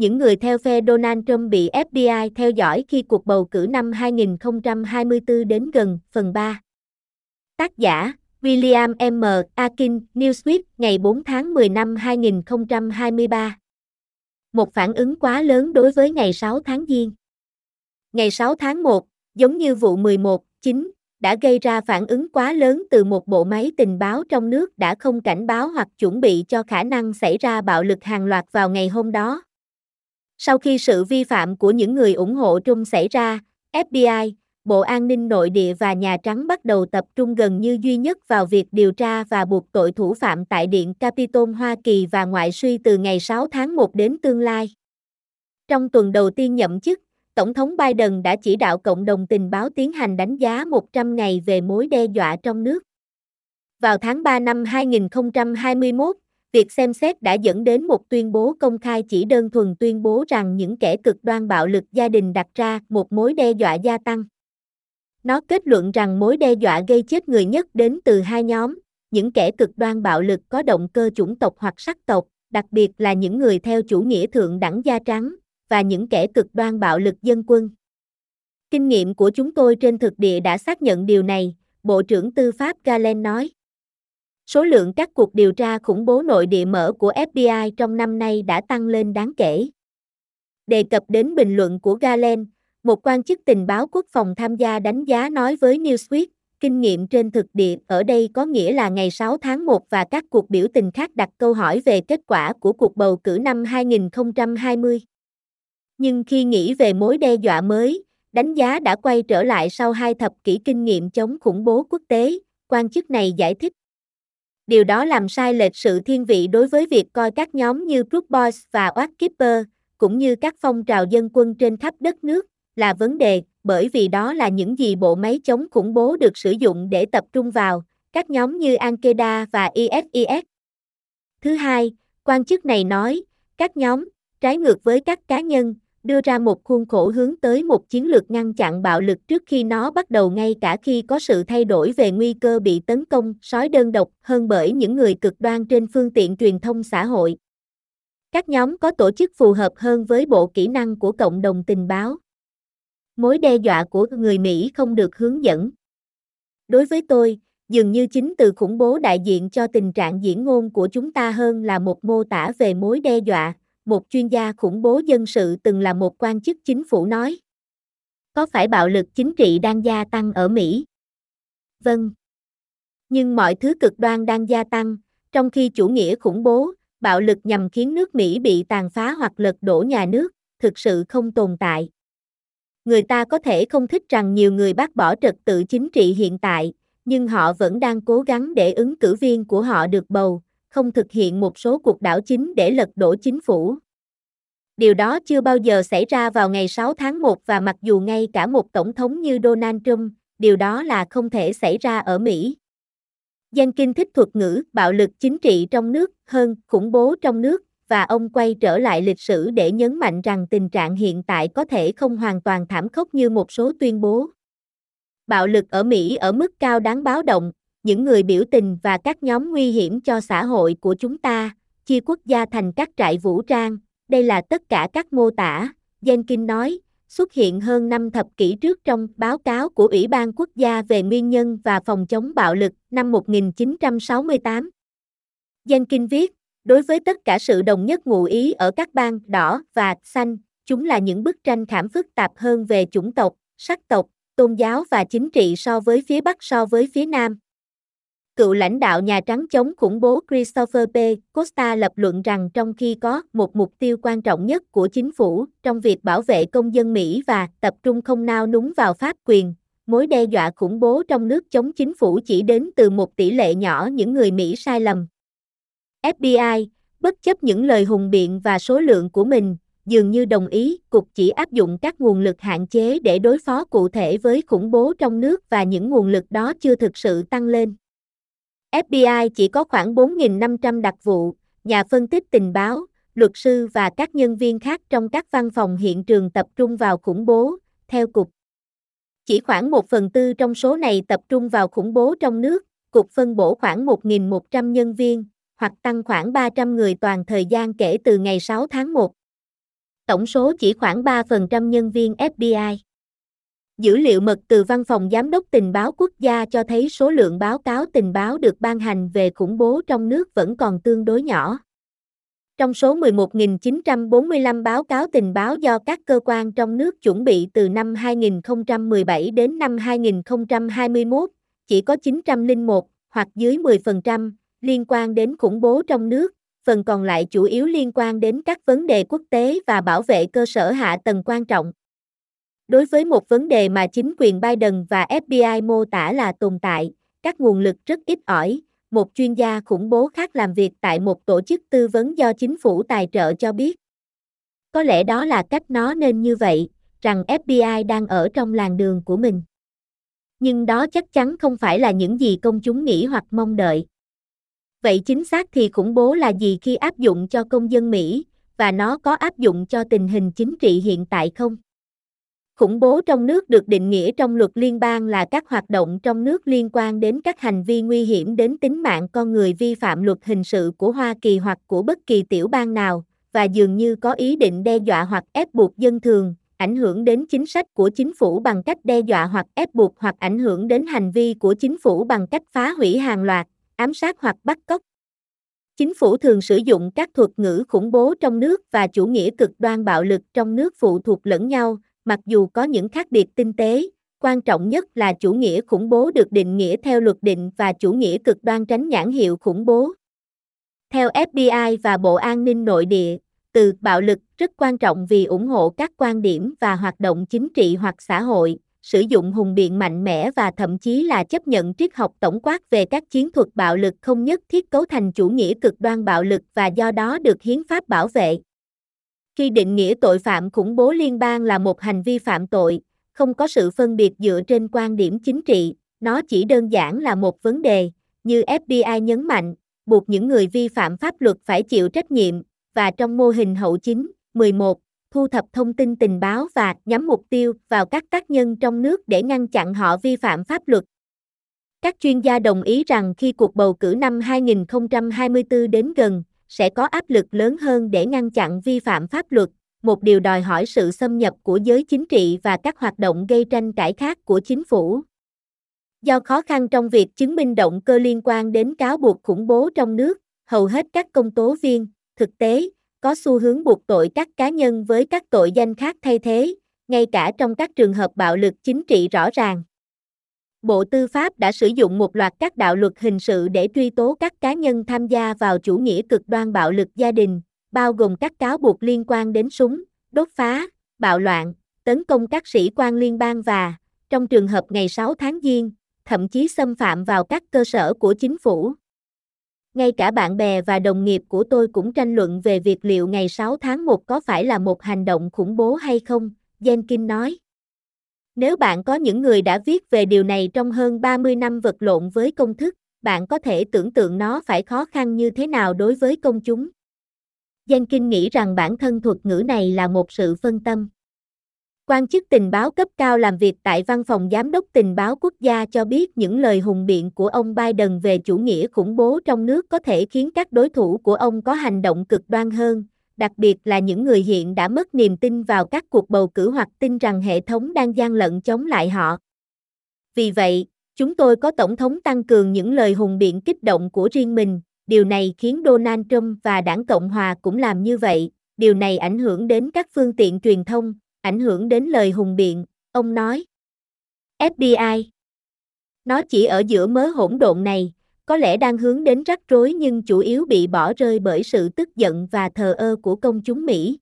những người theo phe Donald Trump bị FBI theo dõi khi cuộc bầu cử năm 2024 đến gần, phần 3. Tác giả, William M. Akin, Newsweek, ngày 4 tháng 10 năm 2023. Một phản ứng quá lớn đối với ngày 6 tháng Giêng. Ngày 6 tháng 1, giống như vụ 11, 9, đã gây ra phản ứng quá lớn từ một bộ máy tình báo trong nước đã không cảnh báo hoặc chuẩn bị cho khả năng xảy ra bạo lực hàng loạt vào ngày hôm đó. Sau khi sự vi phạm của những người ủng hộ Trung xảy ra, FBI, Bộ An ninh Nội địa và Nhà Trắng bắt đầu tập trung gần như duy nhất vào việc điều tra và buộc tội thủ phạm tại Điện Capitol Hoa Kỳ và ngoại suy từ ngày 6 tháng 1 đến tương lai. Trong tuần đầu tiên nhậm chức, Tổng thống Biden đã chỉ đạo cộng đồng tình báo tiến hành đánh giá 100 ngày về mối đe dọa trong nước. Vào tháng 3 năm 2021, việc xem xét đã dẫn đến một tuyên bố công khai chỉ đơn thuần tuyên bố rằng những kẻ cực đoan bạo lực gia đình đặt ra một mối đe dọa gia tăng. Nó kết luận rằng mối đe dọa gây chết người nhất đến từ hai nhóm, những kẻ cực đoan bạo lực có động cơ chủng tộc hoặc sắc tộc, đặc biệt là những người theo chủ nghĩa thượng đẳng da trắng, và những kẻ cực đoan bạo lực dân quân. Kinh nghiệm của chúng tôi trên thực địa đã xác nhận điều này, Bộ trưởng Tư pháp Galen nói. Số lượng các cuộc điều tra khủng bố nội địa mở của FBI trong năm nay đã tăng lên đáng kể. Đề cập đến bình luận của Galen, một quan chức tình báo quốc phòng tham gia đánh giá nói với Newsweek, kinh nghiệm trên thực địa ở đây có nghĩa là ngày 6 tháng 1 và các cuộc biểu tình khác đặt câu hỏi về kết quả của cuộc bầu cử năm 2020. Nhưng khi nghĩ về mối đe dọa mới, đánh giá đã quay trở lại sau hai thập kỷ kinh nghiệm chống khủng bố quốc tế, quan chức này giải thích. Điều đó làm sai lệch sự thiên vị đối với việc coi các nhóm như Group Boys và Watchkeeper, cũng như các phong trào dân quân trên khắp đất nước, là vấn đề, bởi vì đó là những gì bộ máy chống khủng bố được sử dụng để tập trung vào, các nhóm như Al-Qaeda và ISIS. Thứ hai, quan chức này nói, các nhóm, trái ngược với các cá nhân, đưa ra một khuôn khổ hướng tới một chiến lược ngăn chặn bạo lực trước khi nó bắt đầu ngay cả khi có sự thay đổi về nguy cơ bị tấn công, sói đơn độc hơn bởi những người cực đoan trên phương tiện truyền thông xã hội. Các nhóm có tổ chức phù hợp hơn với bộ kỹ năng của cộng đồng tình báo. Mối đe dọa của người Mỹ không được hướng dẫn. Đối với tôi, dường như chính từ khủng bố đại diện cho tình trạng diễn ngôn của chúng ta hơn là một mô tả về mối đe dọa, một chuyên gia khủng bố dân sự từng là một quan chức chính phủ nói. Có phải bạo lực chính trị đang gia tăng ở Mỹ? Vâng. Nhưng mọi thứ cực đoan đang gia tăng, trong khi chủ nghĩa khủng bố, bạo lực nhằm khiến nước Mỹ bị tàn phá hoặc lật đổ nhà nước, thực sự không tồn tại. Người ta có thể không thích rằng nhiều người bác bỏ trật tự chính trị hiện tại, nhưng họ vẫn đang cố gắng để ứng cử viên của họ được bầu, không thực hiện một số cuộc đảo chính để lật đổ chính phủ. Điều đó chưa bao giờ xảy ra vào ngày 6 tháng 1 và mặc dù ngay cả một tổng thống như Donald Trump, điều đó là không thể xảy ra ở Mỹ. Dân kinh thích thuật ngữ bạo lực chính trị trong nước hơn khủng bố trong nước và ông quay trở lại lịch sử để nhấn mạnh rằng tình trạng hiện tại có thể không hoàn toàn thảm khốc như một số tuyên bố. Bạo lực ở Mỹ ở mức cao đáng báo động, những người biểu tình và các nhóm nguy hiểm cho xã hội của chúng ta, chia quốc gia thành các trại vũ trang, đây là tất cả các mô tả, Jenkins nói, xuất hiện hơn năm thập kỷ trước trong báo cáo của Ủy ban Quốc gia về Nguyên nhân và Phòng chống bạo lực năm 1968. Jenkins viết, đối với tất cả sự đồng nhất ngụ ý ở các bang đỏ và xanh, chúng là những bức tranh khảm phức tạp hơn về chủng tộc, sắc tộc, tôn giáo và chính trị so với phía Bắc so với phía Nam. Cựu lãnh đạo Nhà Trắng chống khủng bố Christopher P. Costa lập luận rằng trong khi có một mục tiêu quan trọng nhất của chính phủ trong việc bảo vệ công dân Mỹ và tập trung không nao núng vào pháp quyền, mối đe dọa khủng bố trong nước chống chính phủ chỉ đến từ một tỷ lệ nhỏ những người Mỹ sai lầm. FBI, bất chấp những lời hùng biện và số lượng của mình, dường như đồng ý cục chỉ áp dụng các nguồn lực hạn chế để đối phó cụ thể với khủng bố trong nước và những nguồn lực đó chưa thực sự tăng lên. FBI chỉ có khoảng 4.500 đặc vụ, nhà phân tích tình báo, luật sư và các nhân viên khác trong các văn phòng hiện trường tập trung vào khủng bố, theo cục. Chỉ khoảng 1 phần tư trong số này tập trung vào khủng bố trong nước, cục phân bổ khoảng 1.100 nhân viên, hoặc tăng khoảng 300 người toàn thời gian kể từ ngày 6 tháng 1. tổng số chỉ khoảng 3% nhân viên FBI. Dữ liệu mật từ Văn phòng Giám đốc Tình báo Quốc gia cho thấy số lượng báo cáo tình báo được ban hành về khủng bố trong nước vẫn còn tương đối nhỏ. Trong số 11.945 báo cáo tình báo do các cơ quan trong nước chuẩn bị từ năm 2017 đến năm 2021, chỉ có 901, hoặc dưới 10%, liên quan đến khủng bố trong nước, phần còn lại chủ yếu liên quan đến các vấn đề quốc tế và bảo vệ cơ sở hạ tầng quan trọng. Đối với một vấn đề mà chính quyền Biden và FBI mô tả là tồn tại, các nguồn lực rất ít ỏi, một chuyên gia khủng bố khác làm việc tại một tổ chức tư vấn do chính phủ tài trợ cho biết. Có lẽ đó là cách nó nên như vậy, rằng FBI đang ở trong làng đường của mình. Nhưng đó chắc chắn không phải là những gì công chúng nghĩ hoặc mong đợi. Vậy chính xác thì khủng bố là gì khi áp dụng cho công dân Mỹ, và nó có áp dụng cho tình hình chính trị hiện tại không? Khủng bố trong nước được định nghĩa trong luật liên bang là các hoạt động trong nước liên quan đến các hành vi nguy hiểm đến tính mạng con người vi phạm luật hình sự của Hoa Kỳ hoặc của bất kỳ tiểu bang nào, và dường như có ý định đe dọa hoặc ép buộc dân thường, ảnh hưởng đến chính sách của chính phủ bằng cách đe dọa hoặc ép buộc hoặc ảnh hưởng đến hành vi của chính phủ bằng cách phá hủy hàng loạt, ám sát hoặc bắt cóc. Chính phủ thường sử dụng các thuật ngữ khủng bố trong nước và chủ nghĩa cực đoan bạo lực trong nước phụ thuộc lẫn nhau, mặc dù có những khác biệt tinh tế, quan trọng nhất là chủ nghĩa khủng bố được định nghĩa theo luật định và chủ nghĩa cực đoan tránh nhãn hiệu khủng bố. Theo FBI và Bộ An ninh Nội địa, từ bạo lực rất quan trọng vì ủng hộ các quan điểm và hoạt động chính trị hoặc xã hội, sử dụng hùng biện mạnh mẽ và thậm chí là chấp nhận triết học tổng quát về các chiến thuật bạo lực không nhất thiết cấu thành chủ nghĩa cực đoan bạo lực và do đó được hiến pháp bảo vệ. Khi định nghĩa tội phạm khủng bố liên bang là một hành vi phạm tội, không có sự phân biệt dựa trên quan điểm chính trị, nó chỉ đơn giản là một vấn đề, như FBI nhấn mạnh, buộc những người vi phạm pháp luật phải chịu trách nhiệm, và trong mô hình hậu chính, 11, thu thập thông tin tình báo và nhắm mục tiêu vào các tác nhân trong nước để ngăn chặn họ vi phạm pháp luật. Các chuyên gia đồng ý rằng khi cuộc bầu cử năm 2024 đến gần, sẽ có áp lực lớn hơn để ngăn chặn vi phạm pháp luật, một điều đòi hỏi sự xâm nhập của giới chính trị và các hoạt động gây tranh cãi khác của chính phủ. Do khó khăn trong việc chứng minh động cơ liên quan đến cáo buộc khủng bố trong nước, hầu hết các công tố viên, thực tế, có xu hướng buộc tội các cá nhân với các tội danh khác thay thế, ngay cả trong các trường hợp bạo lực chính trị rõ ràng. Bộ Tư pháp đã sử dụng một loạt các đạo luật hình sự để truy tố các cá nhân tham gia vào chủ nghĩa cực đoan bạo lực gia đình, bao gồm các cáo buộc liên quan đến súng, đốt phá, bạo loạn, tấn công các sĩ quan liên bang và, trong trường hợp ngày 6 tháng Giêng, thậm chí xâm phạm vào các cơ sở của chính phủ. Ngay cả bạn bè và đồng nghiệp của tôi cũng tranh luận về việc liệu ngày 6 tháng 1 có phải là một hành động khủng bố hay không, Jenkins nói. Nếu bạn có những người đã viết về điều này trong hơn 30 năm vật lộn với công thức, bạn có thể tưởng tượng nó phải khó khăn như thế nào đối với công chúng. Jenkins nghĩ rằng bản thân thuật ngữ này là một sự phân tâm. Quan chức tình báo cấp cao làm việc tại Văn phòng Giám đốc Tình báo Quốc gia cho biết những lời hùng biện của ông Biden về chủ nghĩa khủng bố trong nước có thể khiến các đối thủ của ông có hành động cực đoan hơn, đặc biệt là những người hiện đã mất niềm tin vào các cuộc bầu cử hoặc tin rằng hệ thống đang gian lận chống lại họ. Vì vậy, chúng tôi có Tổng thống tăng cường những lời hùng biện kích động của riêng mình, điều này khiến Donald Trump và đảng Cộng Hòa cũng làm như vậy, điều này ảnh hưởng đến các phương tiện truyền thông, ảnh hưởng đến lời hùng biện, ông nói. FBI Nó chỉ ở giữa mớ hỗn độn này, có lẽ đang hướng đến rắc rối nhưng chủ yếu bị bỏ rơi bởi sự tức giận và thờ ơ của công chúng Mỹ.